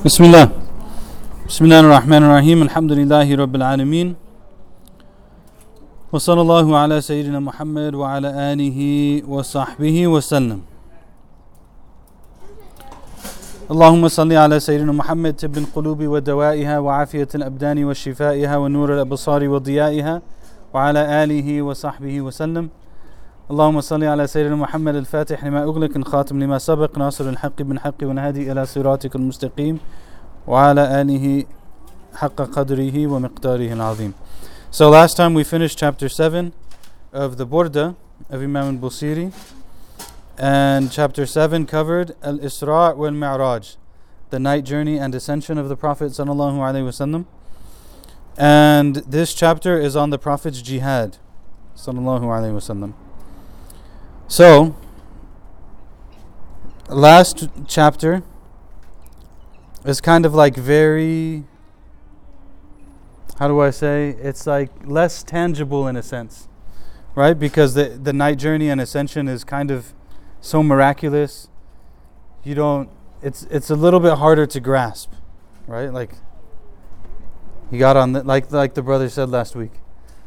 بسم الله. بسم الله الرحمن الرحيم. الحمد لله رب العالمين. وصلى الله على سيدنا محمد وعلى آله وصحبه وسلم. اللهم صل على سيدنا محمد طب القلوب ودوائها وعافية الأبدان وشفائها ونور الأبصار وضيائها وعلى آله وصحبه وسلم. اللهم صل على سيدنا محمد الفاتح لما أغلق الخاتم لما سبق ناصر الحق بالحق ونهدي إلى صراطك المستقيم وعلى آله حق قدره ومقداره العظيم So last time we finished chapter 7 of the Burda of Imam al-Busiri and chapter 7 covered Al-Isra' wal-Mi'raj the night journey and ascension of the Prophet sallallahu alaihi wasallam and this chapter is on the Prophet's jihad sallallahu alaihi wasallam so, last chapter is kind of like very, how do I say? It's like less tangible in a sense, right? Because the, the night journey and ascension is kind of so miraculous. You don't, it's, it's a little bit harder to grasp, right? Like, he got on the, like, like the brother said last week.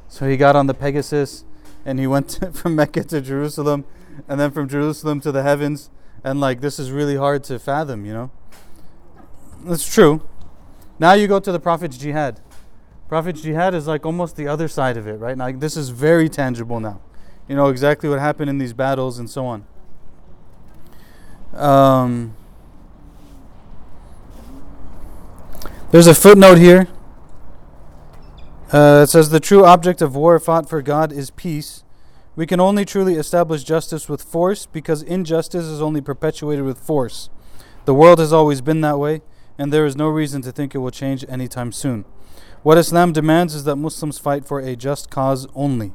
So he got on the Pegasus and he went to, from Mecca to Jerusalem and then from Jerusalem to the heavens and like this is really hard to fathom, you know. That's true. Now you go to the Prophet's jihad. Prophet's jihad is like almost the other side of it, right? Now this is very tangible now. You know exactly what happened in these battles and so on. Um, there's a footnote here. Uh, it says the true object of war fought for God is peace. We can only truly establish justice with force because injustice is only perpetuated with force. The world has always been that way, and there is no reason to think it will change anytime soon. What Islam demands is that Muslims fight for a just cause only.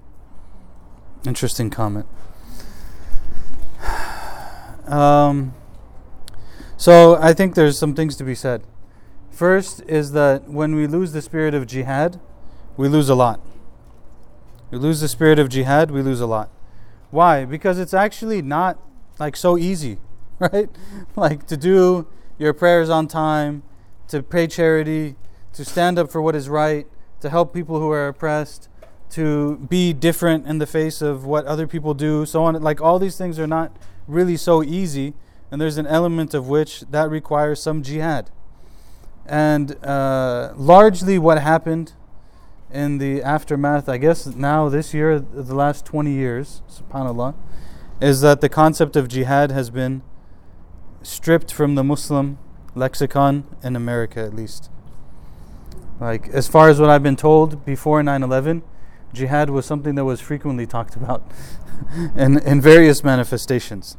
Interesting comment. Um, so I think there's some things to be said. First is that when we lose the spirit of jihad, we lose a lot. We lose the spirit of jihad, we lose a lot. Why? Because it's actually not like so easy, right? Like to do your prayers on time, to pay charity, to stand up for what is right, to help people who are oppressed, to be different in the face of what other people do, so on. Like all these things are not really so easy, and there's an element of which that requires some jihad. And uh, largely what happened in the aftermath, I guess now this year, the last 20 years, subhanAllah, is that the concept of jihad has been stripped from the Muslim lexicon in America at least. Like, as far as what I've been told before 9 11, jihad was something that was frequently talked about in, in various manifestations.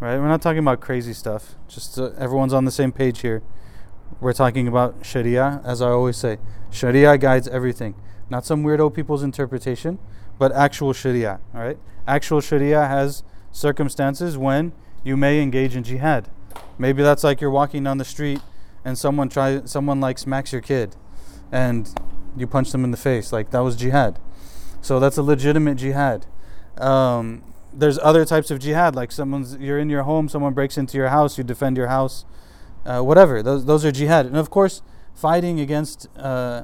Right? We're not talking about crazy stuff, just so everyone's on the same page here. We're talking about Sharia, as I always say. Sharia guides everything. Not some weirdo people's interpretation, but actual Sharia. All right? Actual Sharia has circumstances when you may engage in jihad. Maybe that's like you're walking down the street and someone try someone like smacks your kid and you punch them in the face. Like that was jihad. So that's a legitimate jihad. Um, there's other types of jihad, like someone's you're in your home, someone breaks into your house, you defend your house, uh, whatever. Those those are jihad, and of course, fighting against uh,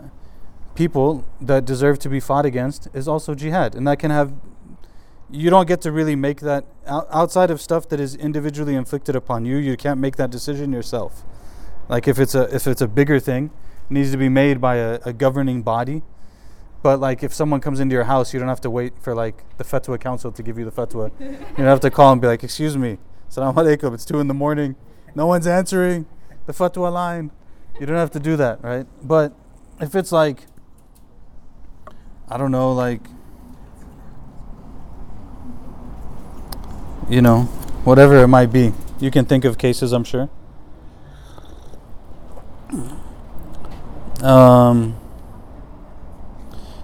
people that deserve to be fought against is also jihad, and that can have. You don't get to really make that outside of stuff that is individually inflicted upon you. You can't make that decision yourself. Like if it's a if it's a bigger thing, needs to be made by a, a governing body. But like if someone comes into your house, you don't have to wait for like the fatwa council to give you the fatwa. you don't have to call and be like, "Excuse me, salam alaikum, it's two in the morning, no one's answering the fatwa line." You don't have to do that, right? But if it's like, I don't know, like, you know, whatever it might be, you can think of cases, I'm sure. Um,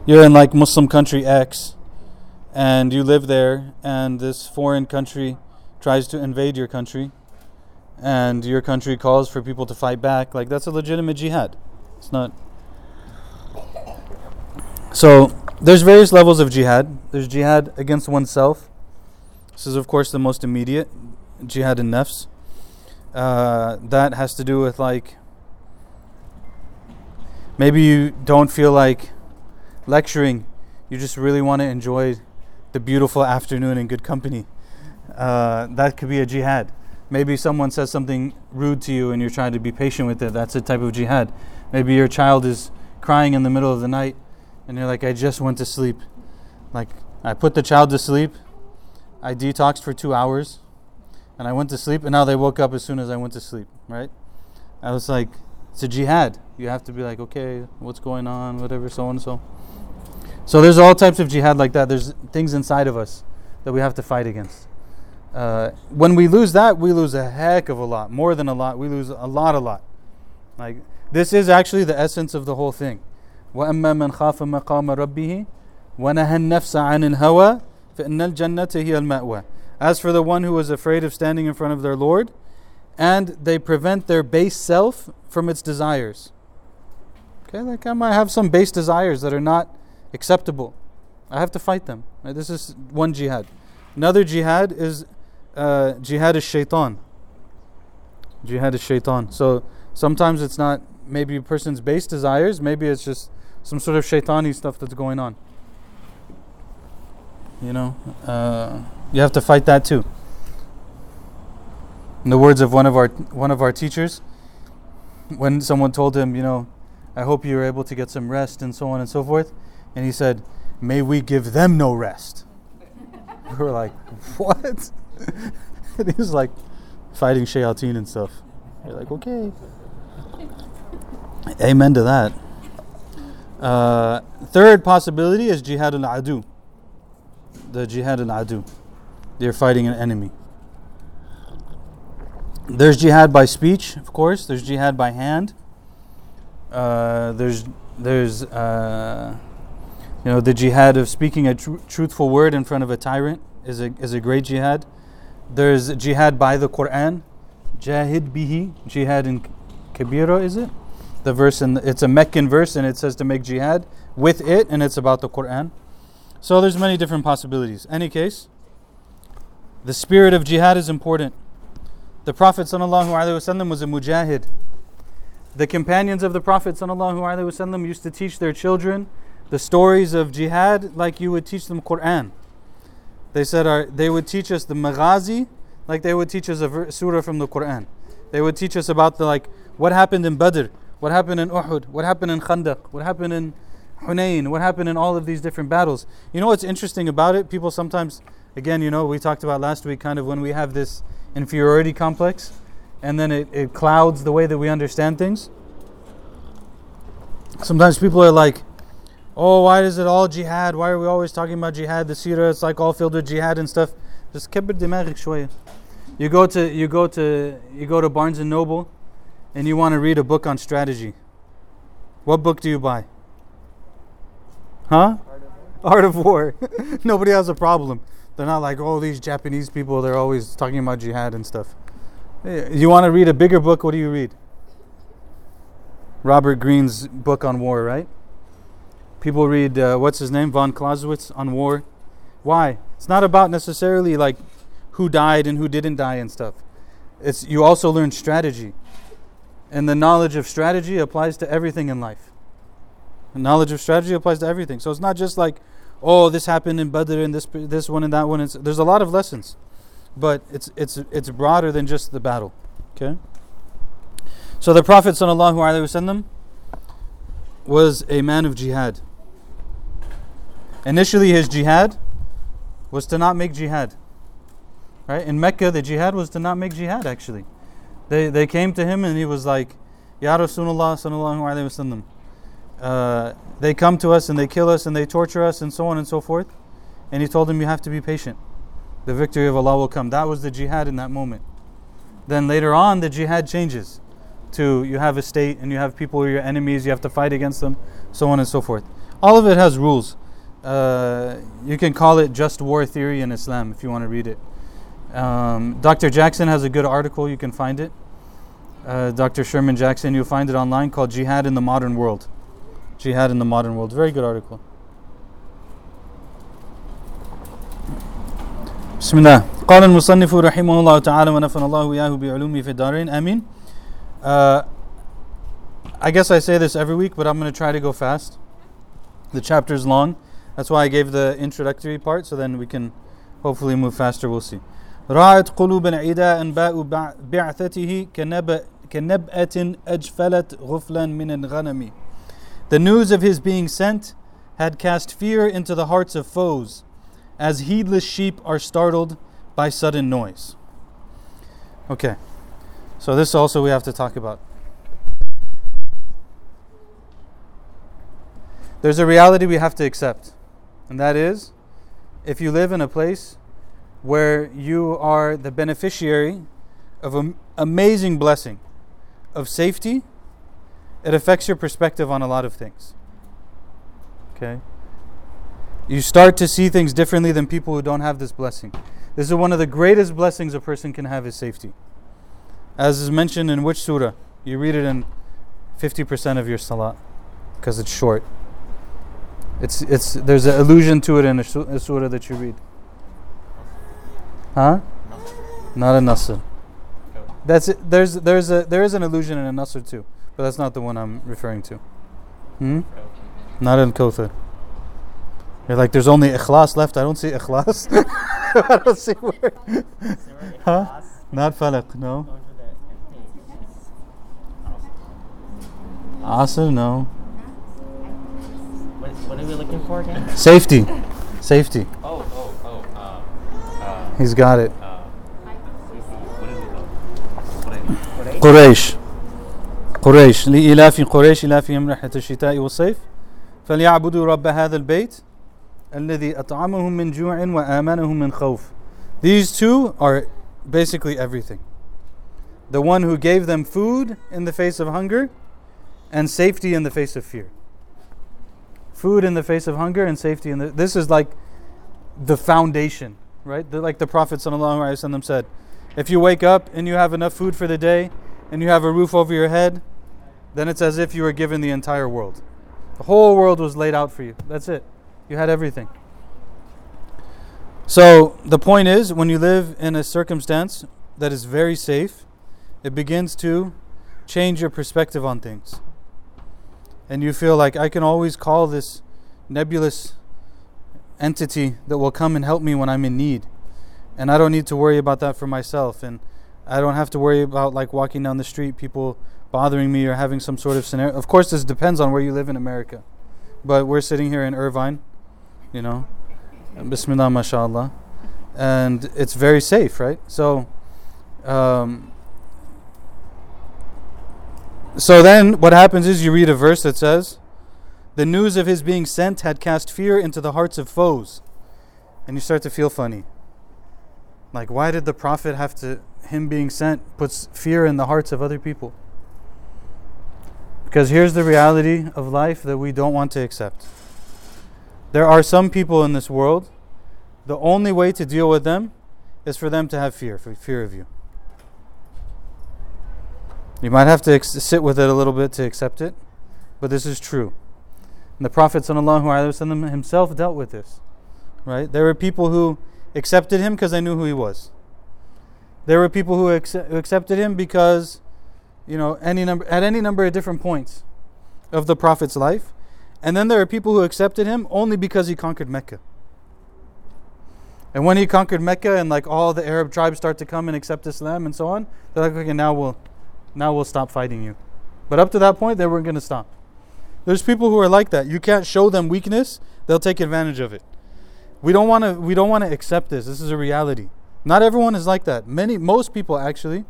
you're in like Muslim country X and you live there, and this foreign country tries to invade your country, and your country calls for people to fight back, like that's a legitimate jihad. It's not. So there's various levels of jihad. There's jihad against oneself. This is, of course, the most immediate jihad in nafs. Uh, that has to do with like Maybe you don't feel like lecturing. You just really want to enjoy the beautiful afternoon in good company. Uh, that could be a jihad. Maybe someone says something rude to you and you're trying to be patient with it. That's a type of jihad. Maybe your child is crying in the middle of the night and you're like, I just went to sleep. Like, I put the child to sleep, I detoxed for two hours, and I went to sleep, and now they woke up as soon as I went to sleep, right? I was like, it's a jihad. You have to be like, okay, what's going on, whatever, so and so. So there's all types of jihad like that. There's things inside of us that we have to fight against Uh, when we lose that, we lose a heck of a lot, more than a lot. We lose a lot, a lot. Like this is actually the essence of the whole thing. وأما من خاف مقام ربه ونهى النفس عن الهوى فإن الجنة هي المأوى. As for the one who is afraid of standing in front of their Lord, and they prevent their base self from its desires. Okay, like I might have some base desires that are not acceptable. I have to fight them. Right? This is one jihad. Another jihad is uh, jihad is shaitan. Jihad is shaitan. So sometimes it's not maybe a person's base desires, maybe it's just some sort of shaitani stuff that's going on. You know, uh, you have to fight that too. In the words of one of our one of our teachers, when someone told him, you know, I hope you're able to get some rest and so on and so forth, and he said, "May we give them no rest." we were like, "What?" And he was like, fighting shayateen and stuff. You're like, okay. Amen to that. Uh, third possibility is jihad al adu. The jihad al adu. They're fighting an enemy. There's jihad by speech, of course. There's jihad by hand. Uh, there's there's uh, you know the jihad of speaking a tr- truthful word in front of a tyrant is a is a great jihad. There's jihad by the Quran, jahid bihi, jihad in Kabira, is it? The verse in the, it's a Meccan verse and it says to make jihad with it, and it's about the Quran. So there's many different possibilities. Any case, the spirit of jihad is important. The Prophet ﷺ was a mujahid. The companions of the Prophet ﷺ used to teach their children the stories of jihad like you would teach them Quran. They said our, they would teach us the maghazi like they would teach us a surah from the Quran. They would teach us about the like what happened in Badr, what happened in Uhud, what happened in Khandaq, what happened in Hunayn, what happened in all of these different battles. You know what's interesting about it? People sometimes, again, you know, we talked about last week kind of when we have this inferiority complex and then it, it clouds the way that we understand things. Sometimes people are like, oh, why is it all jihad? Why are we always talking about jihad? The seerah, it's like all filled with jihad and stuff. Just kibir dimagik shwaya. You go to you go to you go to Barnes and Noble, and you want to read a book on strategy. What book do you buy? Huh? Art of War. Art of War. Nobody has a problem. They're not like oh these Japanese people. They're always talking about jihad and stuff. Eh, you want to read a bigger book? What do you read? Robert Greene's book on war, right? People read, uh, what's his name? Von Clausewitz on war. Why? It's not about necessarily like who died and who didn't die and stuff. It's you also learn strategy. And the knowledge of strategy applies to everything in life. The knowledge of strategy applies to everything. So it's not just like, oh, this happened in Badr and this this one and that one. It's, there's a lot of lessons, but it's it's it's broader than just the battle. Okay. So the Prophet sallallahu alaihi wasallam was a man of jihad. Initially, his jihad was to not make jihad. Right in Mecca, the jihad was to not make jihad. Actually, they they came to him and he was like, Ya Rasulullah sallallahu alaihi wasallam. Uh, they come to us and they kill us and they torture us and so on and so forth. And he told them, You have to be patient. The victory of Allah will come. That was the jihad in that moment. Then later on, the jihad changes to you have a state and you have people who are your enemies, you have to fight against them, so on and so forth. All of it has rules. Uh, you can call it just war theory in Islam if you want to read it. Um, Dr. Jackson has a good article, you can find it. Uh, Dr. Sherman Jackson, you'll find it online called Jihad in the Modern World. Jihad in the Modern World. Very good article. بسم الله قال المصنف رحمه الله تعالى ونفن الله وإياه بعلومه في الدارين آمين uh, I guess I say this every week, but I'm going to try to go fast. The chapter is long. That's why I gave the introductory part, so then we can hopefully move faster. We'll see. راعت قلوبا عداء أنباء بعثته كنبأة أجفلت غفلا من الغنم. The news of his being sent had cast fear into the hearts of foes, as heedless sheep are startled by sudden noise. Okay, so this also we have to talk about. There's a reality we have to accept, and that is if you live in a place where you are the beneficiary of an amazing blessing of safety, it affects your perspective on a lot of things. Okay? You start to see things differently than people who don't have this blessing. This is one of the greatest blessings a person can have is safety. As is mentioned in which surah? You read it in 50% of your salah because it's short. It's it's there's an allusion to it in a, a surah that you read. Huh? Not a nasr. That's it. There's there's a there is an allusion in a nasr too, but that's not the one I'm referring to. Hmm? Not in Kawthar. You're like, there's only ikhlas left. I don't see ikhlas. I don't see where. huh? Not falaq, no. Asr, no. What are we looking for again? Safety. Safety. Oh, oh, oh. Uh, uh, He's got it. uh, what is it though? قريش قريش لإلاف قريش إلافهم رحلة الشتاء والصيف فليعبدوا رب هذا البيت الذي أطعمهم من جوع وآمنهم من خوف These two are basically everything. The one who gave them food in the face of hunger and safety in the face of fear. Food in the face of hunger and safety in the this is like the foundation, right? The, like the Prophet ﷺ said, if you wake up and you have enough food for the day and you have a roof over your head, then it's as if you were given the entire world. The whole world was laid out for you. That's it. You had everything. So the point is, when you live in a circumstance that is very safe, it begins to change your perspective on things. And you feel like I can always call this nebulous entity that will come and help me when I'm in need. And I don't need to worry about that for myself. And I don't have to worry about like walking down the street, people bothering me or having some sort of scenario. Of course, this depends on where you live in America. But we're sitting here in Irvine, you know, Bismillah, mashallah. And it's very safe, right? So, um, so then what happens is you read a verse that says, The news of his being sent had cast fear into the hearts of foes. And you start to feel funny. Like, why did the Prophet have to, him being sent, puts fear in the hearts of other people? Because here's the reality of life that we don't want to accept. There are some people in this world, the only way to deal with them is for them to have fear, fear of you. You might have to ex- sit with it a little bit to accept it, but this is true. And the Prophet ﷺ himself dealt with this. Right? There were people who accepted him because they knew who he was. There were people who, ac- who accepted him because, you know, any number at any number of different points of the Prophet's life. And then there are people who accepted him only because he conquered Mecca. And when he conquered Mecca and like all the Arab tribes start to come and accept Islam and so on, they're like, okay, now we'll now we'll stop fighting you. But up to that point, they weren't going to stop. There's people who are like that. You can't show them weakness; they'll take advantage of it. We don't want to. We don't want to accept this. This is a reality. Not everyone is like that. Many, most people actually.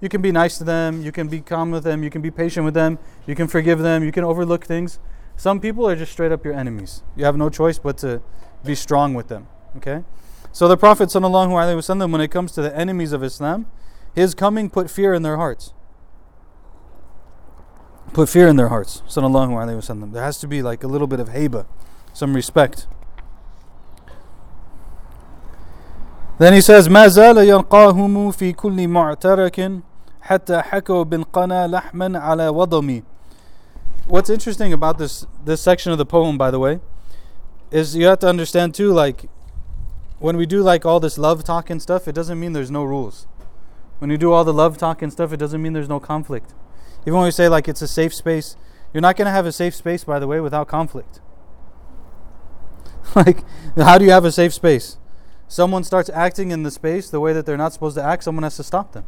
You can be nice to them. You can be calm with them. You can be patient with them. You can forgive them. You can overlook things. Some people are just straight up your enemies. You have no choice but to be strong with them. Okay. So the Prophet when it comes to the enemies of Islam, his coming put fear in their hearts put fear in their hearts. Sallallahu alaihi wasallam. There has to be like a little bit of haiba, some respect. Then he says, ما زال يلقاهم في كل معترك حتى حكوا بالقنا لحما على وضمي. What's interesting about this this section of the poem, by the way, is you have to understand too, like when we do like all this love talk and stuff, it doesn't mean there's no rules. When you do all the love talk and stuff, it doesn't mean there's no conflict Even when we say like it's a safe space, you're not going to have a safe space, by the way, without conflict. like, how do you have a safe space? Someone starts acting in the space the way that they're not supposed to act, someone has to stop them.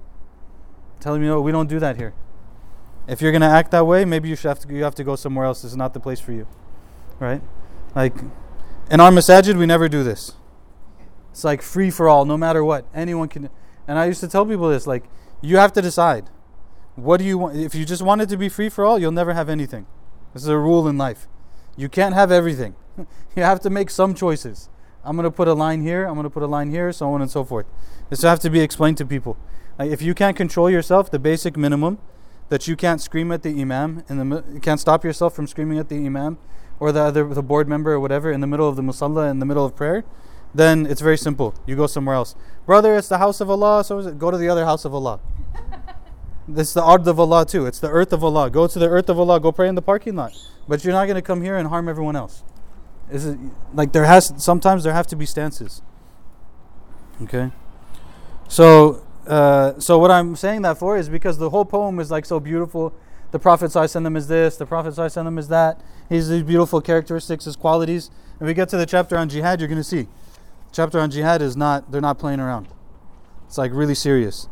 Tell them, oh, you know, we don't do that here. If you're going to act that way, maybe you should have to you have to go somewhere else. This is not the place for you. Right? Like in our masajid, we never do this. It's like free for all, no matter what. Anyone can and I used to tell people this like you have to decide. What do you want? If you just want it to be free for all, you'll never have anything. This is a rule in life. You can't have everything. you have to make some choices. I'm going to put a line here, I'm going to put a line here, so on and so forth. This has to be explained to people. Like if you can't control yourself, the basic minimum that you can't scream at the imam and the you can't stop yourself from screaming at the imam or the other the board member or whatever in the middle of the musalla in the middle of prayer, then it's very simple. You go somewhere else. Brother, it's the house of Allah, so? Go to the other house of Allah. This is the ard of Allah too. It's the earth of Allah. Go to the earth of Allah. Go pray in the parking lot. But you're not going to come here and harm everyone else. Is it like there has sometimes there have to be stances. Okay. So uh, so what I'm saying that for is because the whole poem is like so beautiful. The Prophet them is this. The Prophet them is that. He's these beautiful characteristics, his qualities. And we get to the chapter on jihad, you're going to see. chapter on jihad is not. They're not playing around. It's like really serious.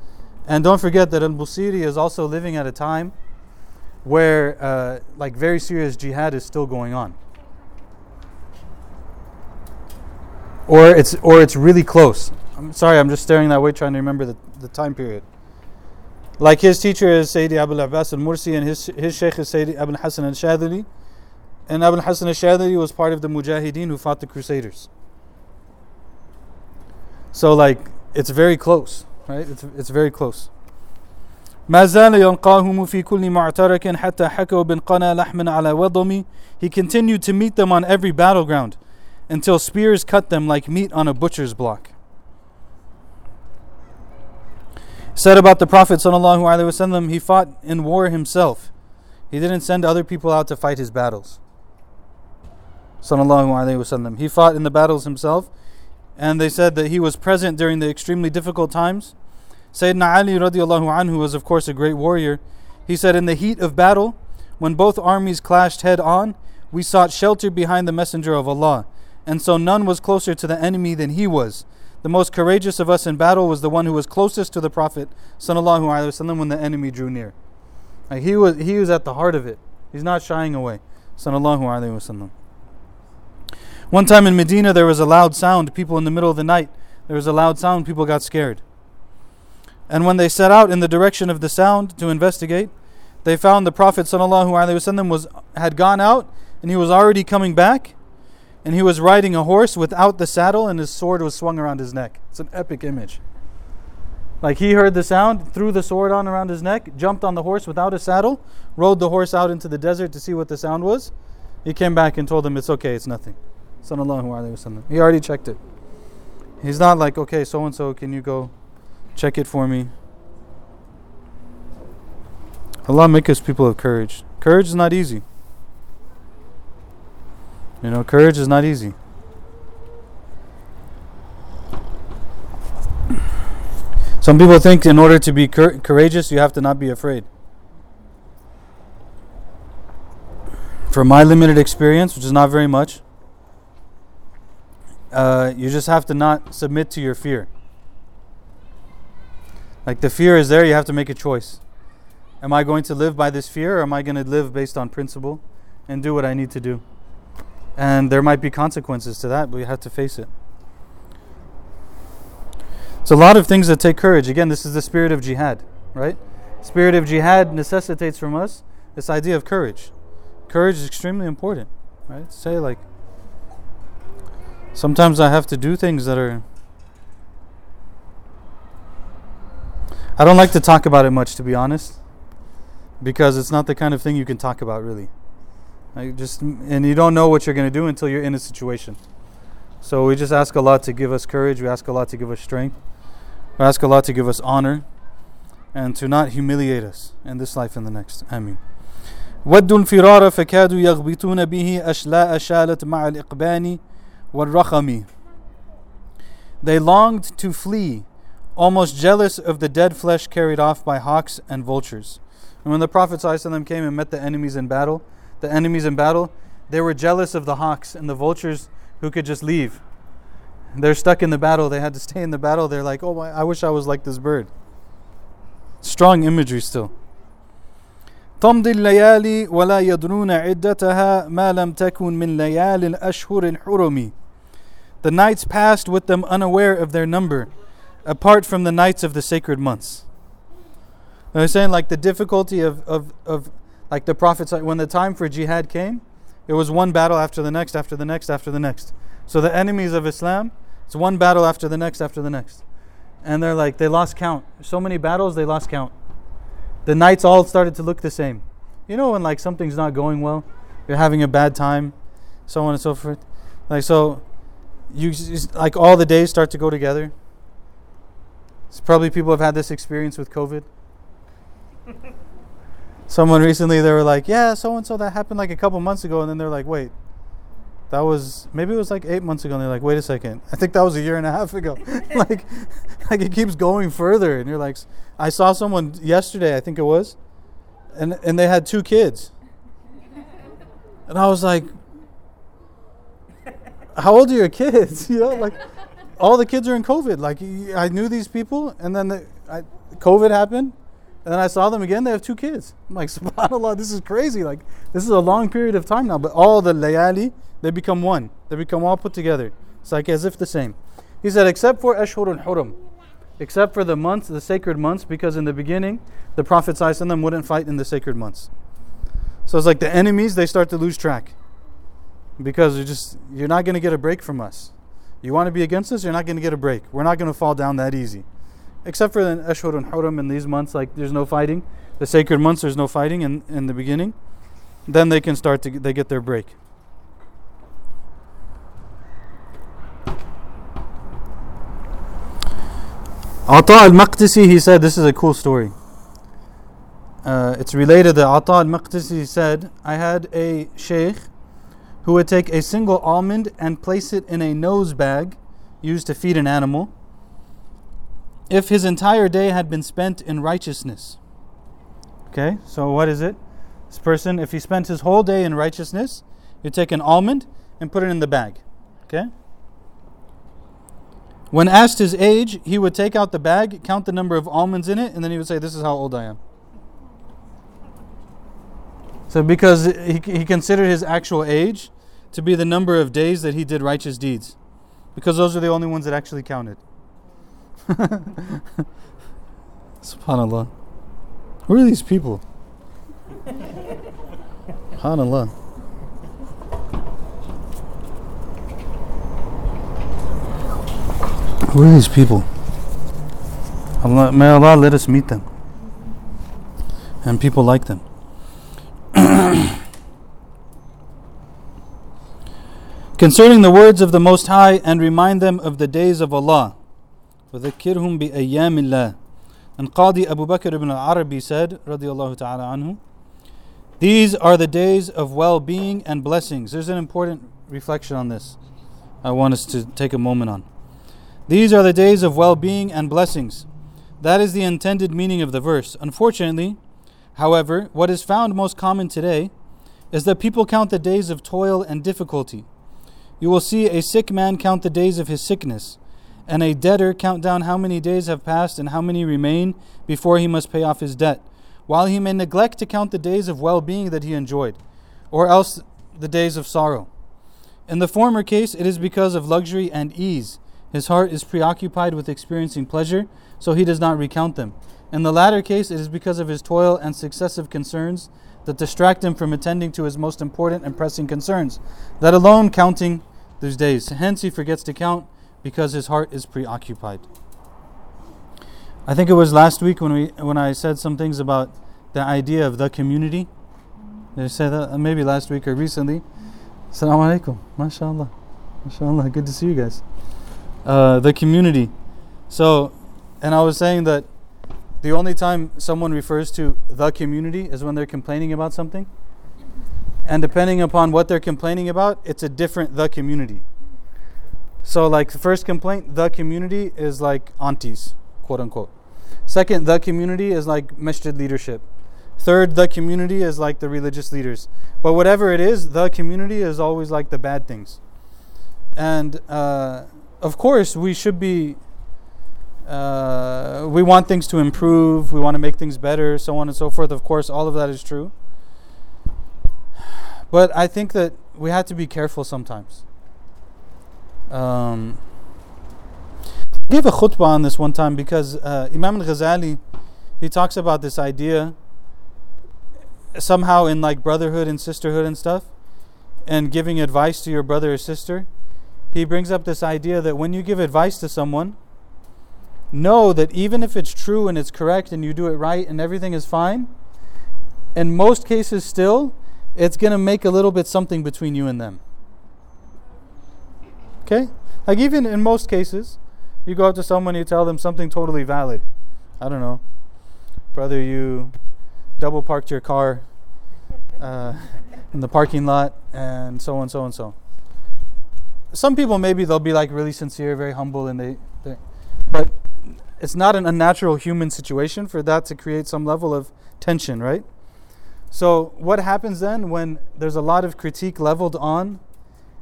And don't forget that Al Busiri is also living at a time where uh, like very serious jihad is still going on. Or it's or it's really close. I'm sorry, I'm just staring that way trying to remember the, the time period. Like his teacher is Sayyidi Abu Abbas al Mursi and his his sheikh is Sayyidi Abu Hassan al Shadili. And Abu Hassan al Shadili was part of the Mujahideen who fought the Crusaders. So like it's very close, right? It's it's very close. ما زال يلقاهم في كل معترك حتى حكوا بالقنا لحما على وضم He continued to meet them on every battleground until spears cut them like meat on a butcher's block. Said about the Prophet وسلم, he fought in war himself. He didn't send other people out to fight his battles. Wasallam. He fought in the battles himself, and they said that he was present during the extremely difficult times Sayyidina Ali radiallahu anhu was of course a great warrior. He said, In the heat of battle, when both armies clashed head on, we sought shelter behind the Messenger of Allah, and so none was closer to the enemy than he was. The most courageous of us in battle was the one who was closest to the Prophet وسلم, when the enemy drew near. Like he was he was at the heart of it. He's not shying away. Wasallam. One time in Medina there was a loud sound, people in the middle of the night, there was a loud sound, people got scared. And when they set out in the direction of the sound to investigate, they found the Prophet ﷺ was had gone out and he was already coming back and he was riding a horse without the saddle and his sword was swung around his neck. It's an epic image. Like he heard the sound, threw the sword on around his neck, jumped on the horse without a saddle, rode the horse out into the desert to see what the sound was. He came back and told them it's okay, it's nothing. Sallallahu He already checked it. He's not like, okay, so and so, can you go Check it for me. Allah make us people of courage. Courage is not easy. You know, courage is not easy. Some people think in order to be cur- courageous, you have to not be afraid. From my limited experience, which is not very much, uh, you just have to not submit to your fear. Like the fear is there, you have to make a choice. Am I going to live by this fear or am I going to live based on principle and do what I need to do? And there might be consequences to that, but you have to face it. It's a lot of things that take courage. Again, this is the spirit of jihad, right? Spirit of jihad necessitates from us this idea of courage. Courage is extremely important, right? Say like sometimes I have to do things that are I don't like to talk about it much, to be honest, because it's not the kind of thing you can talk about really. I just and you don't know what you're going to do until you're in a situation. So we just ask Allah to give us courage. We ask Allah to give us strength. We ask Allah to give us honor, and to not humiliate us in this life and the next. Ameen. ودوا الفرار فكادوا يغبطون به أشلاء شالت مع الإقبان والرخم. They longed to flee almost jealous of the dead flesh carried off by hawks and vultures. And when the Prophet ﷺ came and met the enemies in battle, the enemies in battle, they were jealous of the hawks and the vultures who could just leave. They're stuck in the battle. They had to stay in the battle. They're like, oh, I wish I was like this bird. Strong imagery still. تمضي الليالي ولا يدرون عدتها ما لم تكن من ليال الأشهر الحرم the nights passed with them unaware of their number, apart from the nights of the sacred months. They're saying like the difficulty of, of, of like the prophets when the time for jihad came, it was one battle after the next, after the next, after the next. So the enemies of Islam, it's one battle after the next, after the next. And they're like, they lost count. So many battles, they lost count. The nights all started to look the same. You know, when like something's not going well, you're having a bad time, so on and so forth. Like, so you like all the days start to go together. It's probably people have had this experience with COVID. Someone recently they were like, "Yeah, so and so that happened like a couple months ago," and then they're like, "Wait, that was maybe it was like eight months ago." And they're like, "Wait a second, I think that was a year and a half ago." like, like it keeps going further, and you're like, I saw someone yesterday, I think it was, and and they had two kids, and I was like, "How old are your kids?" you know, like all the kids are in COVID. Like I knew these people, and then the, I, COVID happened and then I saw them again. They have two kids. I'm like, Subhanallah, this is crazy. Like, this is a long period of time now. But all the layali, they become one. They become all put together. It's like as if the same. He said, except for Ashhur al Hurum, except for the months, the sacred months, because in the beginning, the Prophet them wouldn't fight in the sacred months. So it's like the enemies, they start to lose track. Because you're just, you're not going to get a break from us. You want to be against us, you're not going to get a break. We're not going to fall down that easy except for the Ashhur al Hurum in these months, like there's no fighting. The sacred months, there's no fighting in, in the beginning. Then they can start to they get their break. Ata al-Maqdisi, he said, this is a cool story. Uh, it's related that Ata al-Maqdisi said, I had a sheikh who would take a single almond and place it in a nose bag used to feed an animal if his entire day had been spent in righteousness. Okay, so what is it? This person, if he spent his whole day in righteousness, you take an almond and put it in the bag. Okay? When asked his age, he would take out the bag, count the number of almonds in it, and then he would say, This is how old I am. So, because he, he considered his actual age to be the number of days that he did righteous deeds, because those are the only ones that actually counted. Subhanallah. Who are these people? Subhanallah. Who are these people? Allah, may Allah let us meet them. And people like them. Concerning the words of the Most High and remind them of the days of Allah. وذكرهم بأيام الله and Qadi Abu Bakr ibn al-Arabi said radiyallahu ta'ala anhu these are the days of well-being and blessings there's an important reflection on this I want us to take a moment on these are the days of well-being and blessings that is the intended meaning of the verse unfortunately however what is found most common today is that people count the days of toil and difficulty you will see a sick man count the days of his sickness and a debtor count down how many days have passed and how many remain before he must pay off his debt, while he may neglect to count the days of well being that he enjoyed, or else the days of sorrow. In the former case, it is because of luxury and ease. His heart is preoccupied with experiencing pleasure, so he does not recount them. In the latter case, it is because of his toil and successive concerns that distract him from attending to his most important and pressing concerns, that alone counting those days. Hence, he forgets to count because his heart is preoccupied. I think it was last week when we when I said some things about the idea of the community. Did I say that? Maybe last week or recently. Assalamu alaikum. MashaAllah. MashaAllah. Good to see you guys. Uh, the community. So, and I was saying that the only time someone refers to the community is when they're complaining about something. And depending upon what they're complaining about, it's a different the community. So, like, the first complaint, the community is like aunties, quote unquote. Second, the community is like masjid leadership. Third, the community is like the religious leaders. But whatever it is, the community is always like the bad things. And uh, of course, we should be. Uh, we want things to improve. We want to make things better, so on and so forth. Of course, all of that is true. But I think that we have to be careful sometimes. Um, I gave a khutbah on this one time because uh, Imam al Ghazali he talks about this idea somehow in like brotherhood and sisterhood and stuff and giving advice to your brother or sister he brings up this idea that when you give advice to someone know that even if it's true and it's correct and you do it right and everything is fine in most cases still it's going to make a little bit something between you and them. Okay? Like even in most cases you go up to someone you tell them something totally valid. I don't know. Brother you double parked your car uh, in the parking lot and so and so and so. Some people maybe they'll be like really sincere, very humble, and they, they, but it's not an unnatural human situation for that to create some level of tension, right? So what happens then when there's a lot of critique leveled on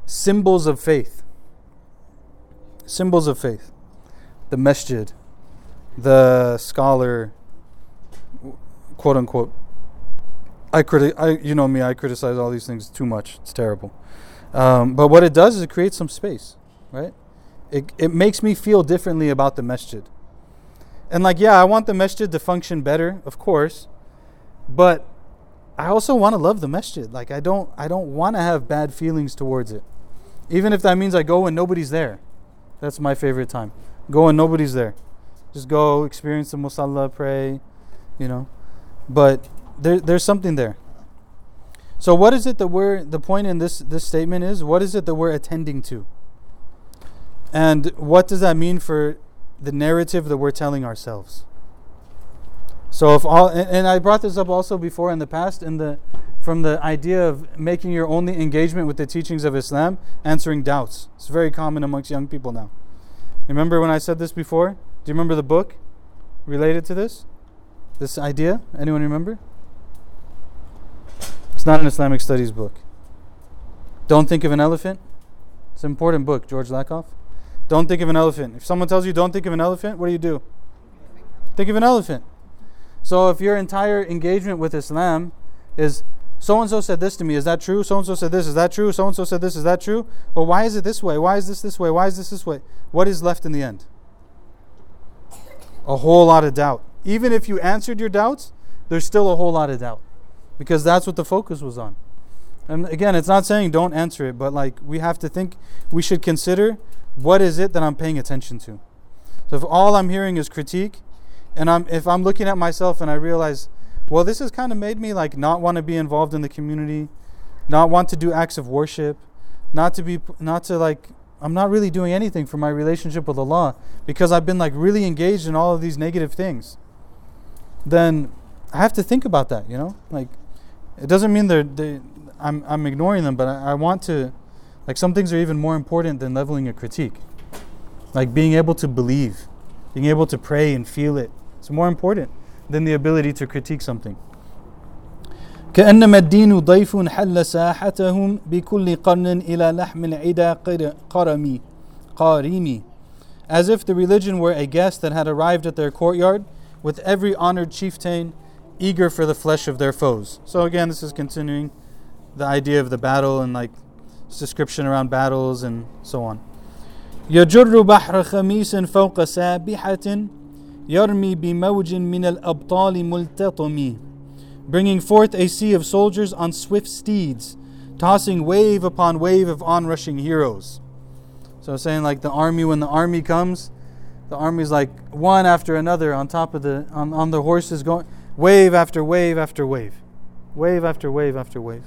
symbols of faith? Symbols of faith, the masjid, the scholar, quote unquote. I criti- I you know me, I criticize all these things too much. It's terrible. Um, but what it does is it creates some space, right? It it makes me feel differently about the masjid. And like, yeah, I want the masjid to function better, of course, but I also want to love the masjid. Like, I don't I don't want to have bad feelings towards it, even if that means I go when nobody's there. That's my favorite time. Go when nobody's there. Just go experience the musalla, pray, you know. But there, there's something there. So what is it that we're the point in this this statement is what is it that we're attending to? And what does that mean for the narrative that we're telling ourselves? So if all and, I brought this up also before in the past in the from the idea of making your only engagement with the teachings of Islam answering doubts. It's very common amongst young people now. Remember when I said this before? Do you remember the book related to this? This idea? Anyone remember? It's not an Islamic studies book. Don't think of an elephant. It's an important book, George Lakoff. Don't think of an elephant. If someone tells you don't think of an elephant, what do you do? Think of an elephant. So if your entire engagement with Islam is so and so said this to me, is that true? So and so said this, is that true? So and so said this, is that true? Well, why is it this way? Why is this this way? Why is this this way? What is left in the end? A whole lot of doubt. Even if you answered your doubts, there's still a whole lot of doubt because that's what the focus was on. And again, it's not saying don't answer it, but like we have to think, we should consider what is it that I'm paying attention to. So if all I'm hearing is critique, and I'm if I'm looking at myself and I realize, well, this has kind of made me like not want to be involved in the community, not want to do acts of worship, not to be not to like I'm not really doing anything for my relationship with Allah because I've been like really engaged in all of these negative things then I have to think about that, you know? Like, it doesn't mean they're, they, I'm, I'm ignoring them, but I, I want to, like, some things are even more important than leveling a critique. Like, being able to believe, being able to pray and feel it. It's more important than the ability to critique something. كأنما الدين ضيف حل ساحتهم بكل قرن إلى لحم العدا قرمي قارمي As if the religion were a guest that had arrived at their courtyard with every honored chieftain eager for the flesh of their foes. So again, this is continuing the idea of the battle and like description around battles and so on. يجر بحر خميس فوق سابحة يرمي بموج من الأبطال ملتطم bringing forth a sea of soldiers on swift steeds, tossing wave upon wave of onrushing heroes. So saying like the army when the army comes, the army's like one after another on top of the on, on the horses going wave after wave after wave wave after wave after wave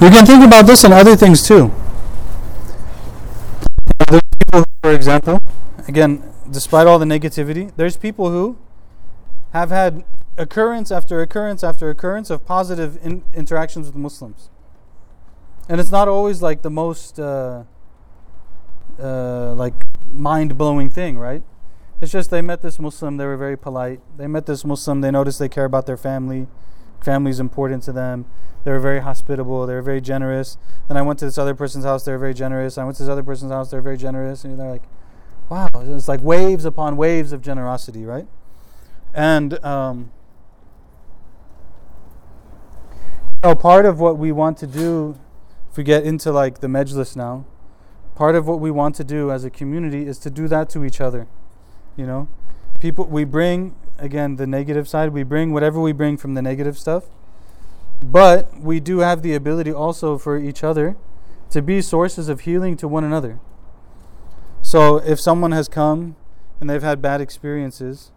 You can think about this and other things too there's people for example again despite all the negativity there's people who have had occurrence after occurrence after occurrence of positive in- interactions with Muslims. and it's not always like the most uh, uh, like mind blowing thing, right? It's just they met this Muslim, they were very polite. They met this Muslim, they noticed they care about their family. Family's important to them. They were very hospitable, they were very generous. Then I went to this other person's house, they were very generous. I went to this other person's house, they were very generous. And they're like, wow, it's like waves upon waves of generosity, right? And um, so part of what we want to do, if we get into like the Majlis now, part of what we want to do as a community is to do that to each other. You know, people we bring again the negative side. We bring whatever we bring from the negative stuff, but we do have the ability also for each other to be sources of healing to one another. So if someone has come and they've had bad experiences,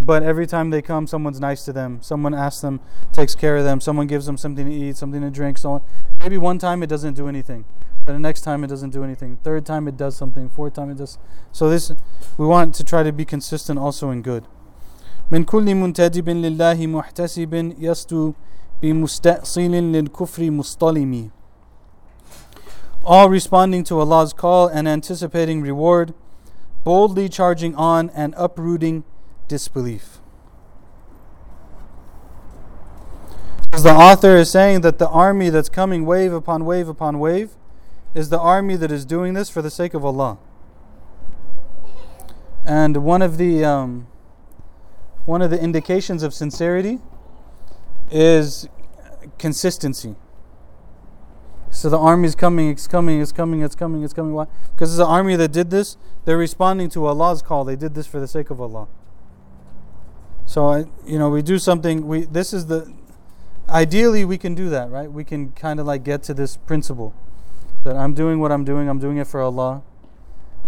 but every time they come, someone's nice to them. Someone asks them, takes care of them. Someone gives them something to eat, something to drink. So on. Maybe one time it doesn't do anything, but the next time it doesn't do anything. Third time it does something. Fourth time it does. So this, we want to try to be consistent also in good. من كل منتدب لله محتسب يستو بمستأصل للكفر مصطلم All responding to Allah's call and anticipating reward, boldly charging on and uprooting disbelief. As the author is saying that the army that's coming wave upon wave upon wave is the army that is doing this for the sake of Allah. And one of the um, one of the indications of sincerity is consistency. So the army is coming, it's coming, it's coming, it's coming, it's coming. Why? Because it's an army that did this. They're responding to Allah's call. They did this for the sake of Allah. So you know, we do something. We this is the ideally we can do that, right? We can kind of like get to this principle that I'm doing what I'm doing. I'm doing it for Allah,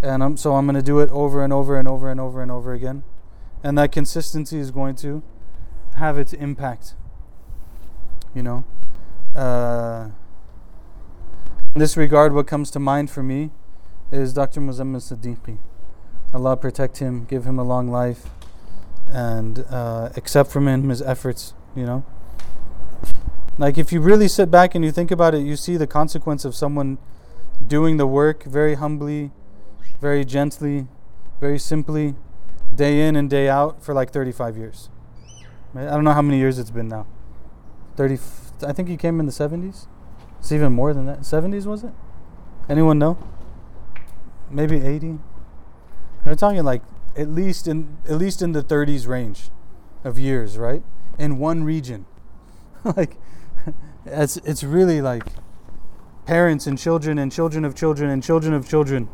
and I'm so I'm going to do it over and over and over and over and over again, and that consistency is going to have its impact. You know, uh, in this regard, what comes to mind for me is Dr. Muzammil Siddiqui. Allah protect him, give him a long life and uh, accept from him his efforts, you know. Like if you really sit back and you think about it, you see the consequence of someone doing the work very humbly, very gently, very simply, day in and day out for like 35 years. I don't know how many years it's been now. 30 I think he came in the 70s. It's even more than that. 70s was it? Anyone know? Maybe 80. We're talking like at least in at least in the 30s range of years, right? In one region. like it's it's really like parents and children and children of children and children of children.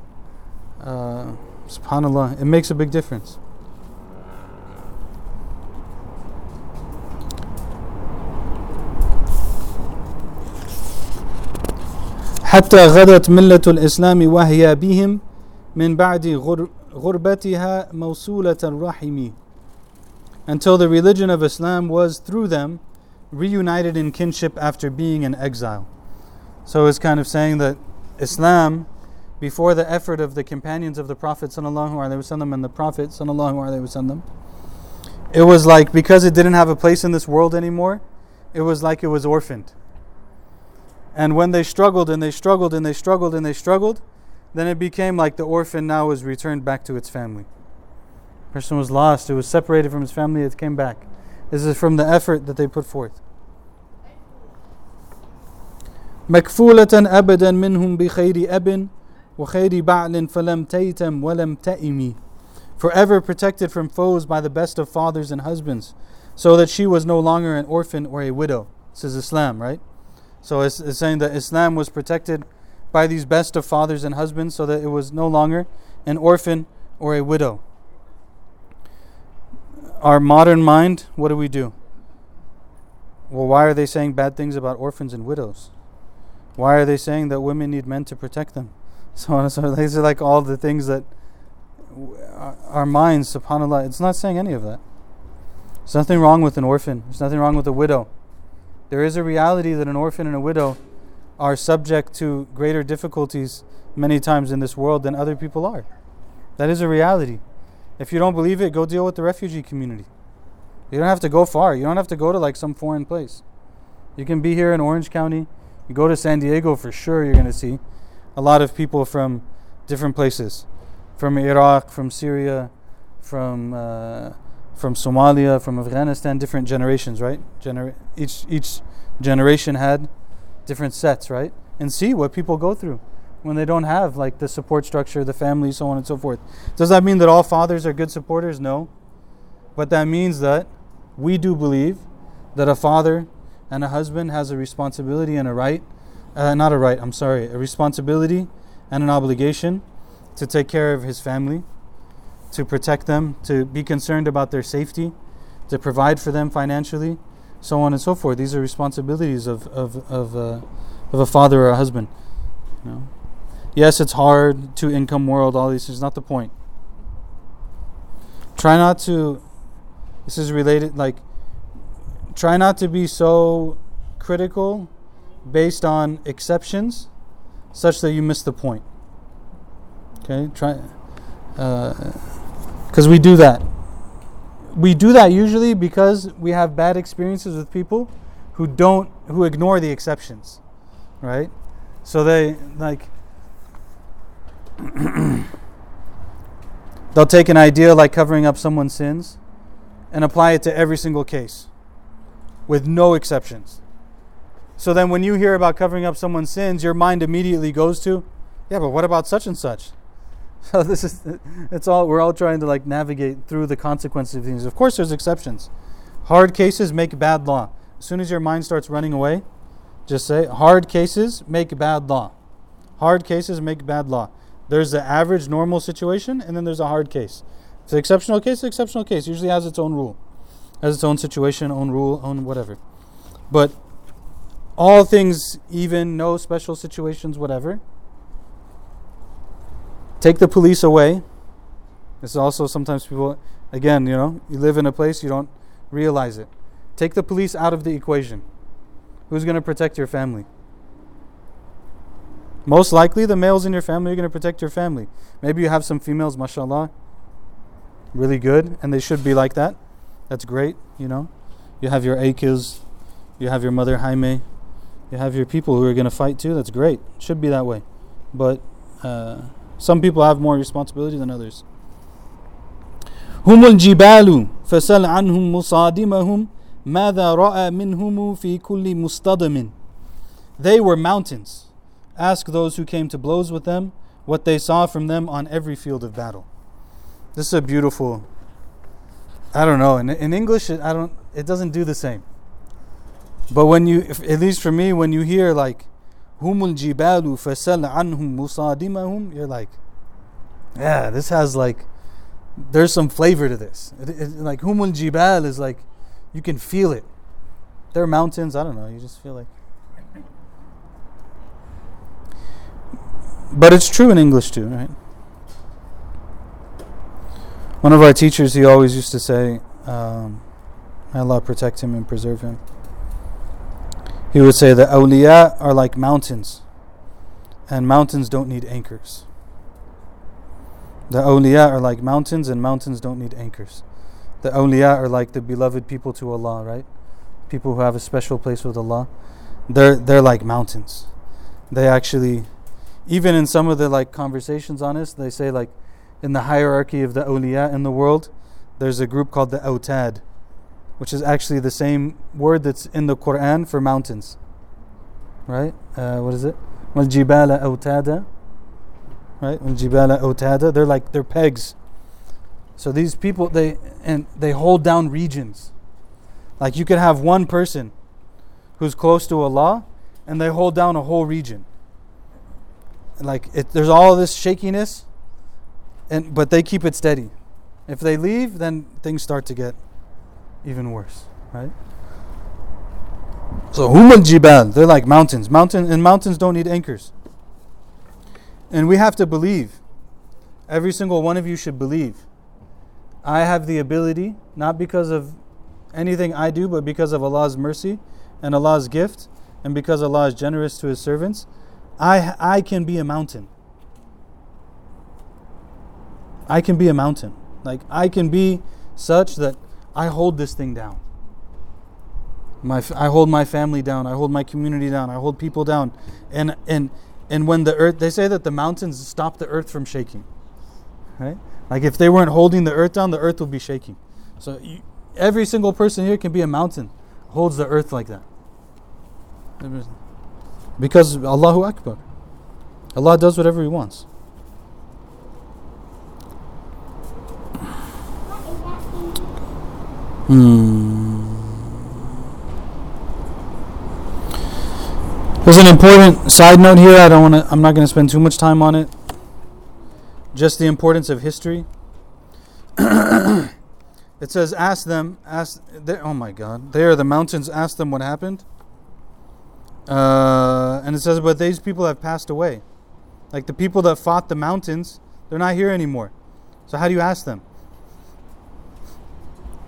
Uh, subhanallah, it makes a big difference. حتى غدت ملة الإسلام وهي بهم من بعد غربتها موصولة الرحم until the religion of Islam was through them reunited in kinship after being in exile. So it's kind of saying that Islam, before the effort of the companions of the Prophet وسلم, and the Prophet وسلم, it was like because it didn't have a place in this world anymore, it was like it was orphaned. And when they struggled and they struggled and they struggled and they struggled, then it became like the orphan now was returned back to its family. Person was lost, it was separated from his family, it came back. This is from the effort that they put forth. مكفولة أبدا منهم بخير أب وخير بعل فلم تيتم ولم تئمي Forever protected from foes by the best of fathers and husbands, so that she was no longer an orphan or a widow. This is Islam, right? So it's, it's saying that Islam was protected by these best of fathers and husbands so that it was no longer an orphan or a widow. Our modern mind, what do we do? Well, why are they saying bad things about orphans and widows? Why are they saying that women need men to protect them? So on and so These are like all the things that our minds, subhanAllah, it's not saying any of that. There's nothing wrong with an orphan. There's nothing wrong with a widow. There is a reality that an orphan and a widow are subject to greater difficulties many times in this world than other people are. That is a reality. If you don't believe it, go deal with the refugee community. You don't have to go far. You don't have to go to like some foreign place. You can be here in Orange County. You go to San Diego for sure, you're going to see a lot of people from different places, from Iraq, from Syria, from uh, from Somalia, from Afghanistan, different generations, right? Gener- each each generation had different sets, right? And see what people go through when they don't have like the support structure, the family, so on and so forth. Does that mean that all fathers are good supporters? No. But that means that we do believe that a father and a husband has a responsibility and a right, uh, not a right, I'm sorry, a responsibility and an obligation to take care of his family, to protect them, to be concerned about their safety, to provide for them financially, so on and so forth. These are responsibilities of, of, of, uh, of a father or a husband. You know? Yes, it's hard, two income world, all these is not the point. Try not to, this is related, like, try not to be so critical based on exceptions such that you miss the point. Okay, try, because we do that. We do that usually because we have bad experiences with people who don't, who ignore the exceptions, right? So they, like, they'll take an idea like covering up someone's sins and apply it to every single case with no exceptions. So then when you hear about covering up someone's sins, your mind immediately goes to, yeah, but what about such and such? So this is it's all we're all trying to like navigate through the consequences of things. Of course there's exceptions. Hard cases make bad law. As soon as your mind starts running away, just say hard cases make bad law. Hard cases make bad law. There's the average normal situation and then there's a hard case. It's an exceptional case, exceptional case usually has its own rule. Has its own situation, own rule, own whatever. But all things even, no special situations, whatever take the police away. This is also sometimes people, again, you know, you live in a place, you don't realize it. Take the police out of the equation. Who's going to protect your family? Most likely, the males in your family are going to protect your family. Maybe you have some females, mashallah, really good, and they should be like that. That's great, you know. You have your Akils, you have your mother Jaime, you have your people who are going to fight too. That's great. Should be that way. But, uh, some people have more responsibility than others. هم الجبال فسل عنهم مصادمهم ماذا رأى منهم في كل مصطدم They were mountains. Ask those who came to blows with them what they saw from them on every field of battle. This is a beautiful. I don't know. In, in English, it, I don't. It doesn't do the same. But when you, if, at least for me, when you hear like humul jibalu fasal anhum musadimahum. You're like, yeah, this has like, there's some flavor to this. It, it, like humul jibal is like, you can feel it. There are mountains. I don't know. You just feel like. But it's true in English too, right? One of our teachers, he always used to say, um, Allah protect him and preserve him. He would say that awliya are like mountains, and mountains don't need anchors. The awliya are like mountains, and mountains don't need anchors. The awliya are like the beloved people to Allah, right? People who have a special place with Allah. They're they're like mountains. They actually, even in some of the like conversations on this, they say like, in the hierarchy of the awliya in the world, there's a group called the awtad which is actually the same word that's in the Quran for mountains. Right? Uh, what is it? Waljibala awtada. Right? Waljibala awtada. They're like, they're pegs. So these people, they, and they hold down regions. Like you could have one person who's close to Allah and they hold down a whole region. Like it, there's all this shakiness, and but they keep it steady. If they leave, then things start to get even worse, right? So humal jibal, they're like mountains. Mountain and mountains don't need anchors. And we have to believe. Every single one of you should believe. I have the ability, not because of anything I do, but because of Allah's mercy and Allah's gift, and because Allah is generous to His servants, I I can be a mountain. I can be a mountain. Like I can be such that I hold this thing down. My, I hold my family down. I hold my community down. I hold people down. And and and when the earth, they say that the mountains stop the earth from shaking. Right? Like if they weren't holding the earth down, the earth would be shaking. So you, every single person here can be a mountain, holds the earth like that. Because Allahu Akbar. Allah does whatever He wants. Hmm. There's an important side note here. I don't want to. I'm not going to spend too much time on it. Just the importance of history. it says, "Ask them. Ask." They, oh my God! There, the mountains. Ask them what happened. Uh, and it says, "But these people have passed away." Like the people that fought the mountains, they're not here anymore. So how do you ask them?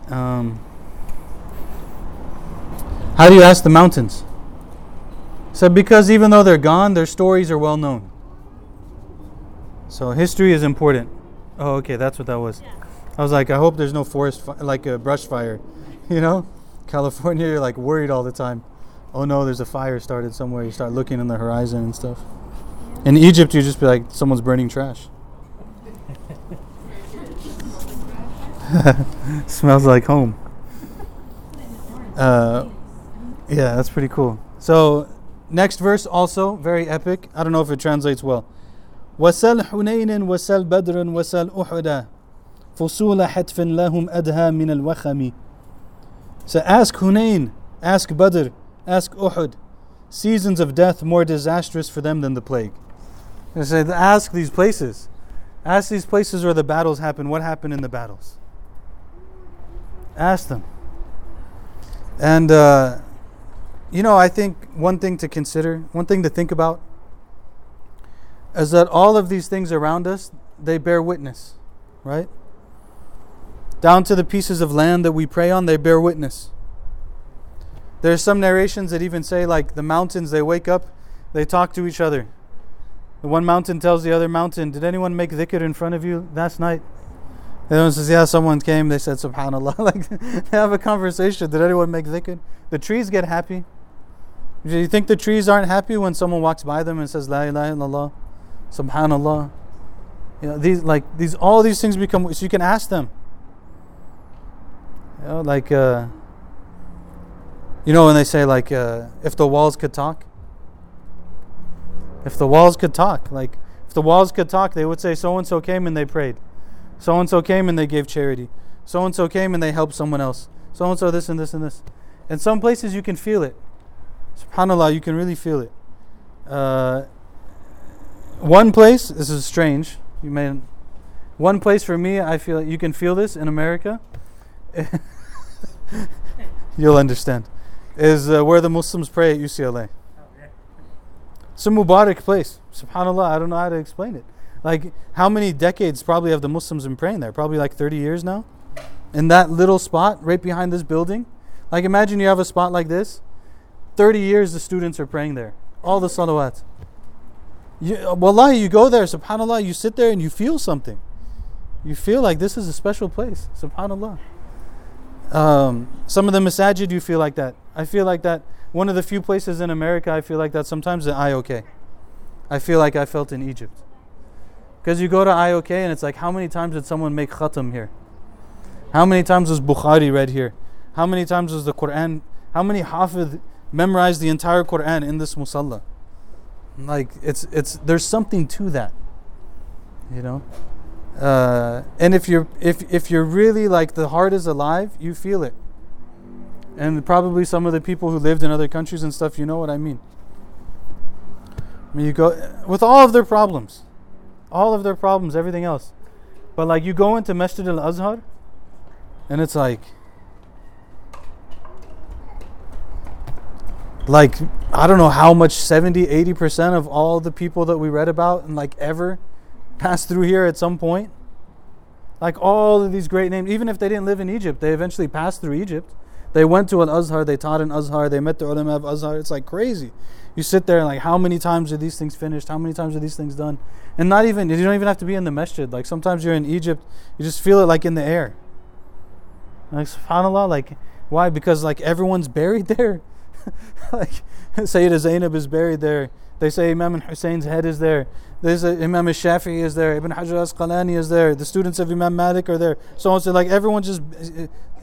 Um, how do you ask the mountains? So because even though they're gone, their stories are well known. So history is important. Oh, okay, that's what that was. I was like, I hope there's no forest fi- like a brush fire, you know? California, you're like worried all the time. Oh no, there's a fire started somewhere. You start looking in the horizon and stuff. In Egypt, you just be like, someone's burning trash. Smells like home. Uh, yeah, that's pretty cool. So, next verse also very epic. I don't know if it translates well. وسل حنين وسل بدر وسل أحدا فصول حتف لهم أدهى من الوخم So ask Hunain, ask Badr, ask Uhud. Seasons of death more disastrous for them than the plague. They say, ask these places. Ask these places where the battles happen. What happened in the battles? Ask them. And, uh, you know, I think one thing to consider, one thing to think about, is that all of these things around us, they bear witness, right? Down to the pieces of land that we pray on, they bear witness. There are some narrations that even say, like, the mountains, they wake up, they talk to each other. The one mountain tells the other mountain, Did anyone make dhikr in front of you last night? Other says, Yeah, someone came. They said, Subhanallah. like, they have a conversation. Did anyone make dhikr? The trees get happy. Do you think the trees aren't happy when someone walks by them and says, La ilaha illallah, Subhanallah? You know, these, like, these, all these things become, so you can ask them. You know, like, uh, you know, when they say, like, uh, if the walls could talk, if the walls could talk, like if the walls could talk, they would say, so and so came and they prayed. So and so came and they gave charity. So and so came and they helped someone else. So and so this and this and this. In some places you can feel it. SubhanAllah, you can really feel it. Uh, one place, this is strange. You may, one place for me, I feel you can feel this in America. You'll understand. Is uh, where the Muslims pray at UCLA. It's a Mubarak place. SubhanAllah, I don't know how to explain it. Like, how many decades probably have the Muslims been praying there? Probably like 30 years now? In that little spot right behind this building? Like, imagine you have a spot like this. 30 years the students are praying there. All the salawat. You, wallahi, you go there, subhanAllah, you sit there and you feel something. You feel like this is a special place. SubhanAllah. Um, some of the masajid, you feel like that. I feel like that. One of the few places in America I feel like that sometimes in IOK. I feel like I felt in Egypt. Because you go to IOK and it's like, how many times did someone make khatam here? How many times was Bukhari read here? How many times was the Quran? How many hafid memorized the entire Quran in this musalla? Like it's it's there's something to that, you know. Uh, and if you're if if you're really like the heart is alive, you feel it. And probably some of the people who lived in other countries and stuff, you know what I mean. I mean, you go with all of their problems, all of their problems, everything else. But like you go into Masjid al Azhar, and it's like, like I don't know how much 70, 80% of all the people that we read about and like ever passed through here at some point. Like all of these great names, even if they didn't live in Egypt, they eventually passed through Egypt. They went to Al Azhar, they taught in Azhar, they met the ulama of Azhar. It's like crazy. You sit there and like, how many times are these things finished? How many times are these things done? And not even, you don't even have to be in the masjid. Like sometimes you're in Egypt, you just feel it like in the air. Like subhanAllah, like Why? Because like everyone's buried there. like Sayyida Zainab is buried there. They say Imam Hussein's head is there. There's a, Imam Shafi'i is there. Ibn Hajar Asqalani is there. The students of Imam Malik are there. So on. So like everyone just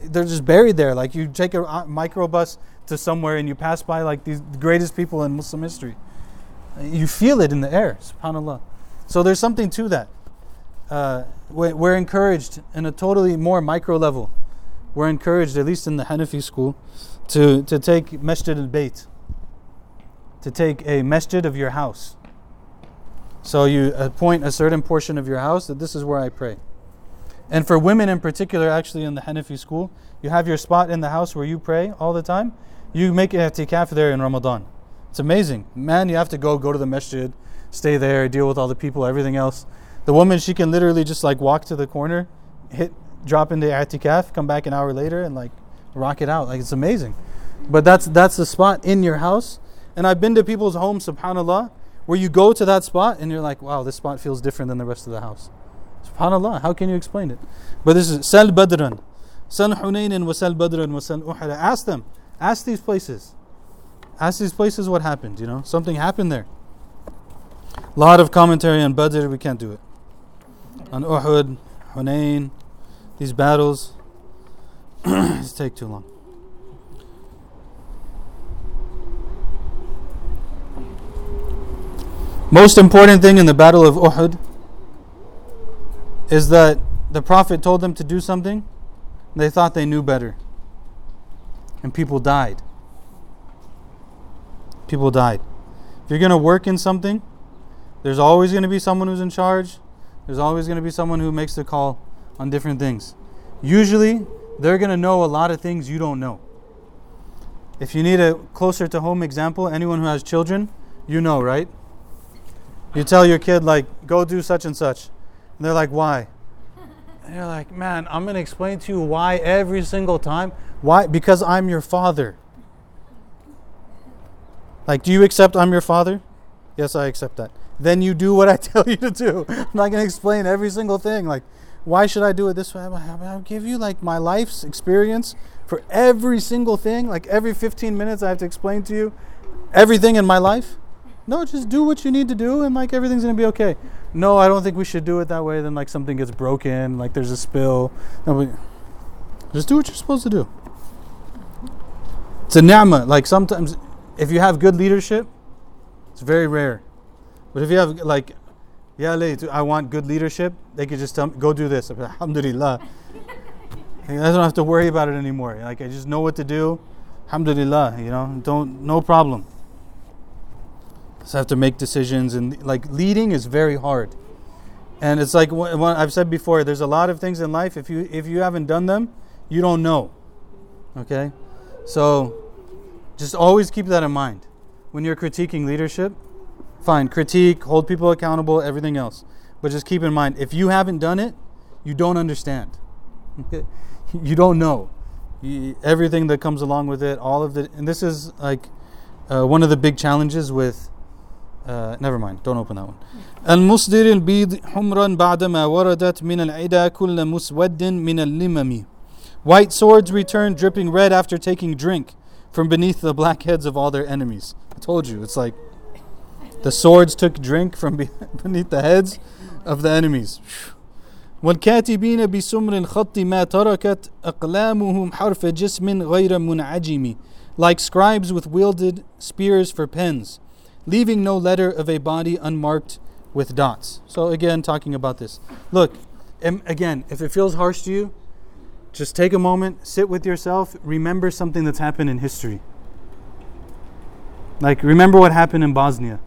they're just buried there. Like you take a microbus to somewhere and you pass by like these greatest people in Muslim history. You feel it in the air, subhanAllah. So there's something to that. Uh, we're encouraged in a totally more micro level. We're encouraged, at least in the Hanafi school, to, to take Masjid al Bayt, to take a masjid of your house. So you appoint a certain portion of your house that this is where I pray. And for women in particular, actually in the Hanafi school, you have your spot in the house where you pray all the time. You make i'tikaf there in Ramadan. It's amazing. Man, you have to go, go to the masjid, stay there, deal with all the people, everything else. The woman, she can literally just like walk to the corner, hit, drop into i'tikaf, come back an hour later and like rock it out. Like it's amazing. But that's that's the spot in your house. And I've been to people's homes, subhanAllah, where you go to that spot and you're like, wow, this spot feels different than the rest of the house. SubhanAllah, how can you explain it? But this is Sal Badran. Sal Hunayn wa Sal Badran wa Sal Uhud. Ask them. Ask these places. Ask these places what happened, you know? Something happened there. A lot of commentary on Badr, we can't do it. On Uhud, Hunayn, these battles, it's take too long. Most important thing in the Battle of Uhud is that the Prophet told them to do something, they thought they knew better. And people died people died. If you're going to work in something, there's always going to be someone who's in charge. There's always going to be someone who makes the call on different things. Usually, they're going to know a lot of things you don't know. If you need a closer to home example, anyone who has children, you know, right? You tell your kid, like, go do such and such. And they're like, why? And you're like, man, I'm going to explain to you why every single time. Why? Because I'm your father. Like, do you accept I'm your father? Yes, I accept that. Then you do what I tell you to do. I'm not going to explain every single thing. Like, why should I do it this way? I'll give you like my life's experience for every single thing. Like every 15 minutes, I have to explain to you everything in my life. No, just do what you need to do, and like everything's gonna be okay. No, I don't think we should do it that way. Then like something gets broken, like there's a spill. No, just do what you're supposed to do. It's a ni'mah. Like sometimes if you have good leadership, it's very rare. But if you have like, yeah, I want good leadership, they could just tell me, go do this. Alhamdulillah. I don't have to worry about it anymore. Like I just know what to do. Alhamdulillah, you know, don't no problem. Just have to make decisions and like leading is very hard. And it's like what I've said before. There's a lot of things in life. If you if you haven't done them, you don't know. Okay, so just always keep that in mind. When you're critiquing leadership, fine, critique, hold people accountable, everything else. But just keep in mind, if you haven't done it, you don't understand. you don't know. You, everything that comes along with it, all of the, and this is like uh, one of the big challenges with. Uh, never mind, don't open that one. المصدر البيض حمرا بعدما وردت من العدا كل مسود من اللمم. White swords return dripping red after taking drink from beneath the black heads of all their enemies. I told you, it's like the swords took drink from beneath the heads of the enemies. والكاتبين بسمر الخط ما تركت أقلامهم حرف جسم غير منعجم like scribes with wielded spears for pens leaving no letter of a body unmarked with dots so again talking about this look again if it feels harsh to you just take a moment, sit with yourself, remember something that's happened in history. Like, remember what happened in Bosnia.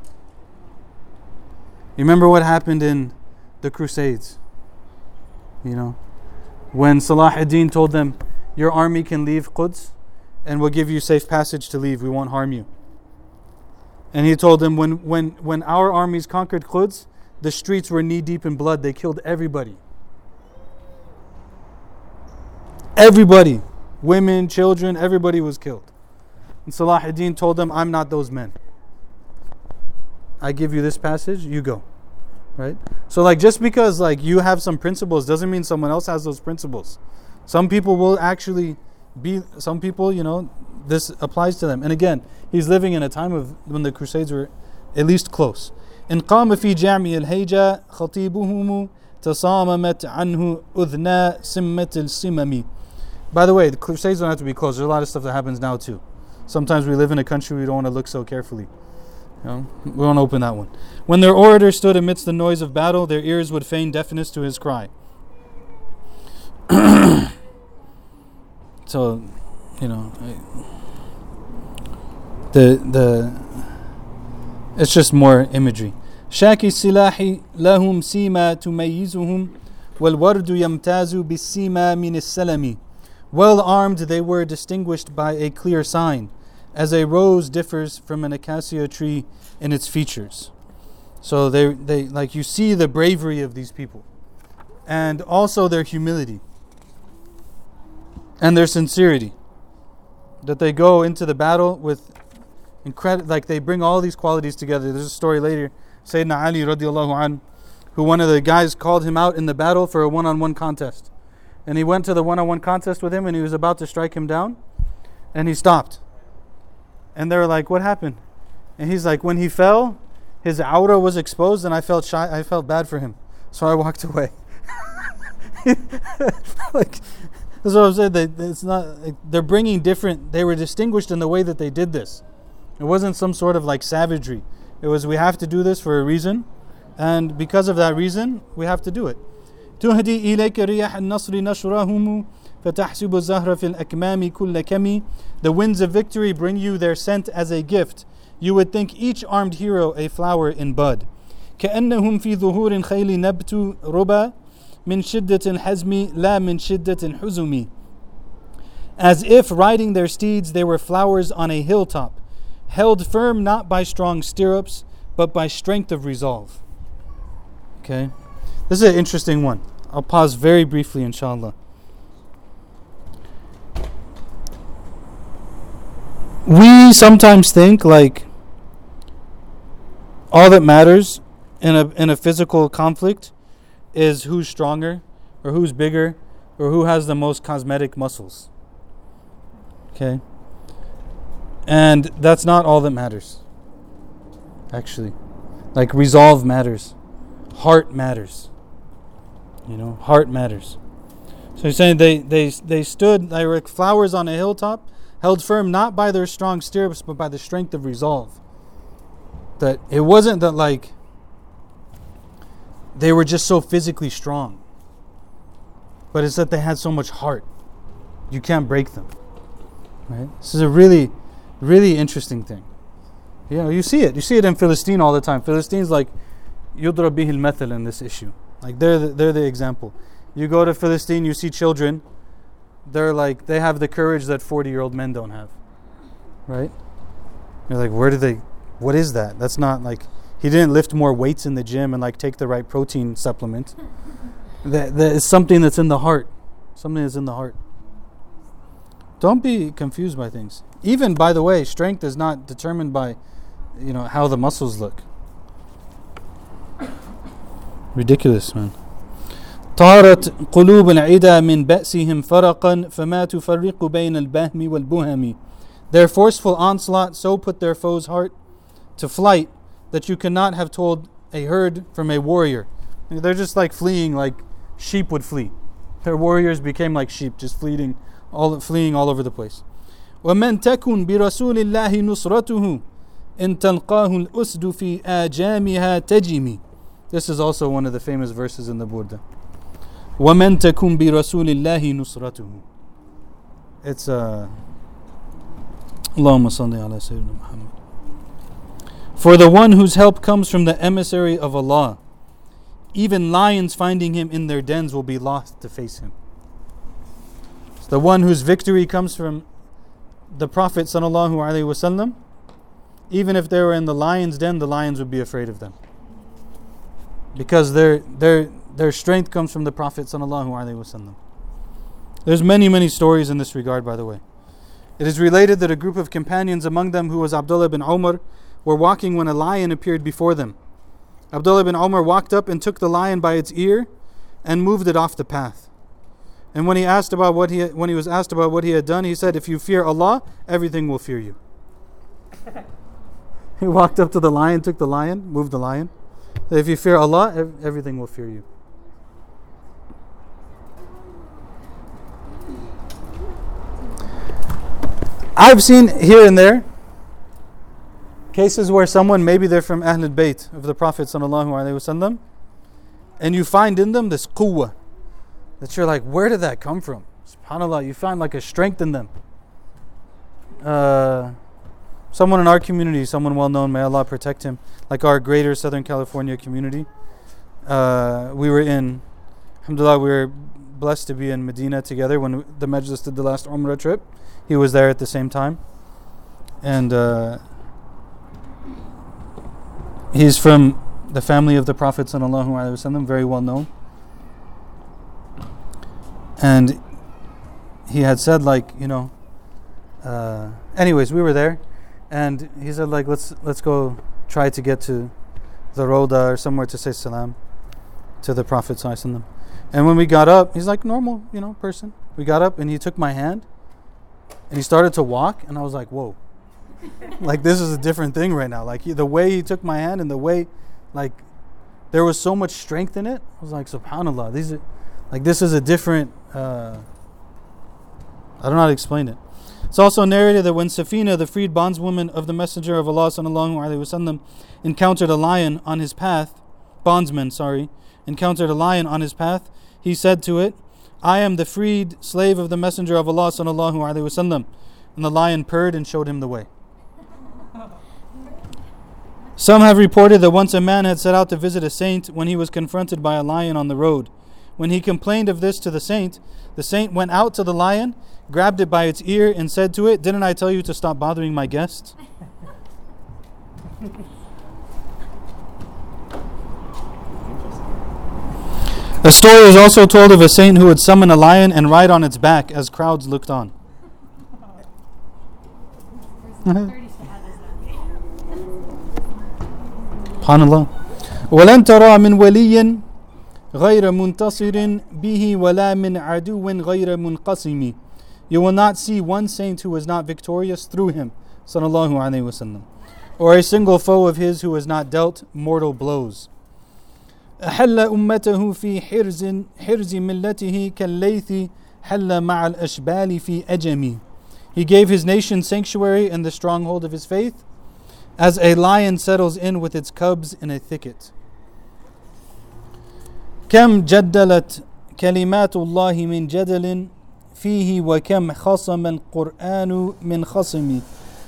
Remember what happened in the Crusades. You know, when Salah ad-Din told them, Your army can leave Quds and we'll give you safe passage to leave, we won't harm you. And he told them, When, when, when our armies conquered Quds, the streets were knee deep in blood, they killed everybody. Everybody, women, children, everybody was killed. And Salah ad-Din told them, I'm not those men. I give you this passage, you go. Right? So like just because like you have some principles doesn't mean someone else has those principles. Some people will actually be some people, you know, this applies to them. And again, he's living in a time of when the Crusades were at least close. إن قام في جامع الهيجة خطيبهم تصاممت عنه أذنا سمة السمم. By the way, the Crusades don't have to be close. There's a lot of stuff that happens now too. Sometimes we live in a country we don't want to look so carefully. You know, we won't open that one. When their orator stood amidst the noise of battle, their ears would feign deafness to his cry. so, you know, I- the the it's just more imagery. شاكي السلاح لهم سيما تميزهم والورد يمتاز بالسيما من السلم Well armed they were distinguished by a clear sign, as a rose differs from an acacia tree in its features. So they they like you see the bravery of these people and also their humility and their sincerity that they go into the battle with incredible like they bring all these qualities together. There's a story later sayyidina ali radiallahu an who one of the guys called him out in the battle for a one-on-one contest. And he went to the one-on-one contest with him and he was about to strike him down and he stopped. And they were like what happened? And he's like when he fell his aura was exposed and i felt shy i felt bad for him. So i walked away. Like that's what I'm saying. They, it's not. Like, they're bringing different. They were distinguished in the way that they did this. It wasn't some sort of like savagery. It was we have to do this for a reason, and because of that reason, we have to do it. تهدي إليك رياح النصر نشرهم فتحسب الزهر في الأكمام كل كم The winds of victory bring you their scent as a gift. You would think each armed hero a flower in bud. كأنهم في ظهور الخيل نبت ربا min shiddatin hazmi la min shiddatin huzumi. As if riding their steeds they were flowers on a hilltop, held firm not by strong stirrups, but by strength of resolve. Okay, this is an interesting one. I'll pause very briefly, inshallah. We sometimes think like all that matters in a in a physical conflict is who's stronger or who's bigger or who has the most cosmetic muscles. Okay? And that's not all that matters. Actually. Like resolve matters. Heart matters. You know, heart matters. So he's saying they, they they stood like flowers on a hilltop, held firm not by their strong stirrups, but by the strength of resolve. That it wasn't that like they were just so physically strong. But it's that they had so much heart. You can't break them. Right? This is a really, really interesting thing. You know, you see it. You see it in Philistine all the time. Philistine's like yudra bihil methil in this issue. Like they're the, they're the example. You go to Philistine, you see children. They're like they have the courage that forty year old men don't have. Right? You're like, where do they? What is that? That's not like he didn't lift more weights in the gym and like take the right protein supplement. that, that is something that's in the heart. Something that's in the heart. Don't be confused by things. Even by the way, strength is not determined by you know how the muscles look. Ridiculous, man. طارت قلوب العدا من بأسهم فرقا فما تفرق بين البهم والبهم Their forceful onslaught so put their foe's heart to flight that you cannot have told a herd from a warrior. They're just like fleeing, like sheep would flee. Their warriors became like sheep, just fleeing all, fleeing all over the place. ومن تكن برسول الله نصرته إن تلقاه الأسد في آجامها تجمي This is also one of the famous verses in the Burdah. ومن تكن برسول الله نصرته It's a uh, اللهم صل على سيدنا محمد for the one whose help comes from the emissary of Allah, even lions finding him in their dens will be lost to face him. The one whose victory comes from the Prophet sallallahu alaihi wasallam, even if they were in the lion's den, the lions would be afraid of them. Because their their their strength comes from the Prophet sallallahu alaihi wasallam. There's many many stories in this regard, by the way. It is related that a group of companions, among them who was Abdullah bin Umar, were walking when a lion appeared before them. Abdullah bin Umar walked up and took the lion by its ear and moved it off the path. And when he asked about what he when he was asked about what he had done, he said, "If you fear Allah, everything will fear you." he walked up to the lion, took the lion, moved the lion. If you fear Allah, ev- everything will fear you. I've seen here and there cases where someone maybe they're from Ahlul Bayt of the Prophet wasallam, and you find in them this quwwah that you're like, where did that come from? Subhanallah, you find like a strength in them. Uh, someone in our community, someone well known, may Allah protect him, like our greater Southern California community. Uh, we were in, alhamdulillah, we were blessed to be in Medina together when the Majlis did the last Umrah trip. He was there at the same time. And uh, he's from the family of the Prophet, wasallam, very well known. And he had said, like, you know, uh, anyways, we were there, and he said, like, let's let's go try to get to the Roda or somewhere to say salam to the Prophet wasallam. And when we got up, he's like normal, you know, person. We got up and he took my hand and he started to walk, and I was like, whoa. Like this is a different thing right now. Like he, the way he took my hand and the way, like, there was so much strength in it. I was like, Subhanallah. These are, like this is a different. Uh, I don't know how to explain it. It's also narrated that when Safina, the freed bondswoman of the Messenger of Allah sallallahu alaihi wasallam, encountered a lion on his path, bondsman, sorry, encountered a lion on his path, he said to it, I am the freed slave of the Messenger of Allah sallallahu alaihi wasallam. And the lion purred and showed him the way. Some have reported that once a man had set out to visit a saint when he was confronted by a lion on the road. When he complained of this to the saint, the saint went out to the lion, grabbed it by its ear, and said to it, Didn't I tell you to stop bothering my guests? A story is also told of a saint who would summon a lion and ride on its back as crowds looked on. Subhanallah. ولن ترى من ولي غير منتصر به ولا من عدو غير منقسم You will not see one saint who is not victorious through him, sallallahu alaihi wasallam, or a single foe of his who has not dealt mortal blows. أحل أمته في حرز حرز ملته كالليث حل مع الأشبال في أجمي He gave his nation sanctuary in the stronghold of his faith, as a lion settles in with its cubs in a thicket. كم جدلت كلمات الله من جدل فيه وكم خصم القرآن من خصم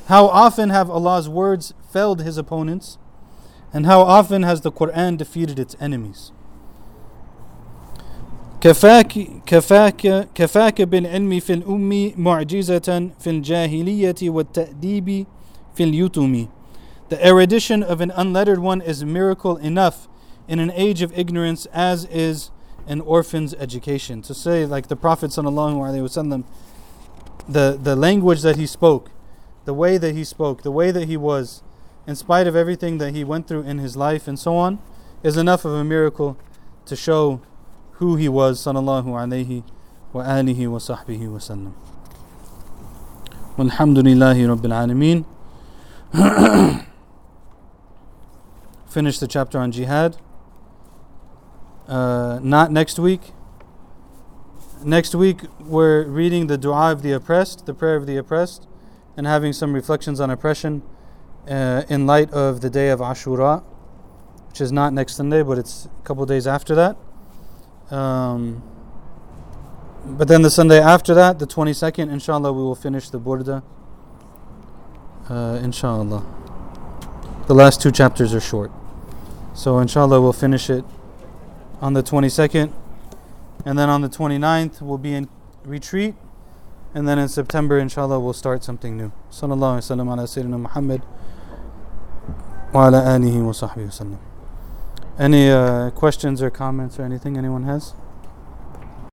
How often have Allah's words felled his opponents, and how often has the Quran defeated its enemies? كفاك كفاك كفاك بالعلم في الأم معجزة في الجاهلية والتأديب في اليتم the erudition of an unlettered one is miracle enough in an age of ignorance as is an orphan's education. To say like the Prophet wasallam the the language that he spoke, the way that he spoke, the way that he was, in spite of everything that he went through in his life and so on, is enough of a miracle to show who he was sallallahu alaihi wa alihi wa wa sallam. Finish the chapter on jihad. Uh, not next week. Next week, we're reading the dua of the oppressed, the prayer of the oppressed, and having some reflections on oppression uh, in light of the day of Ashura, which is not next Sunday, but it's a couple days after that. Um, but then the Sunday after that, the 22nd, inshallah, we will finish the Burdah. Uh, inshallah. The last two chapters are short. So, inshallah, we'll finish it on the 22nd. And then on the 29th, we'll be in retreat. And then in September, inshallah, we'll start something new. Sallallahu Alaihi Wasallam ala Sayyidina Muhammad wa ala alihi wa sahbihi wa sallam. Any uh, questions or comments or anything anyone has?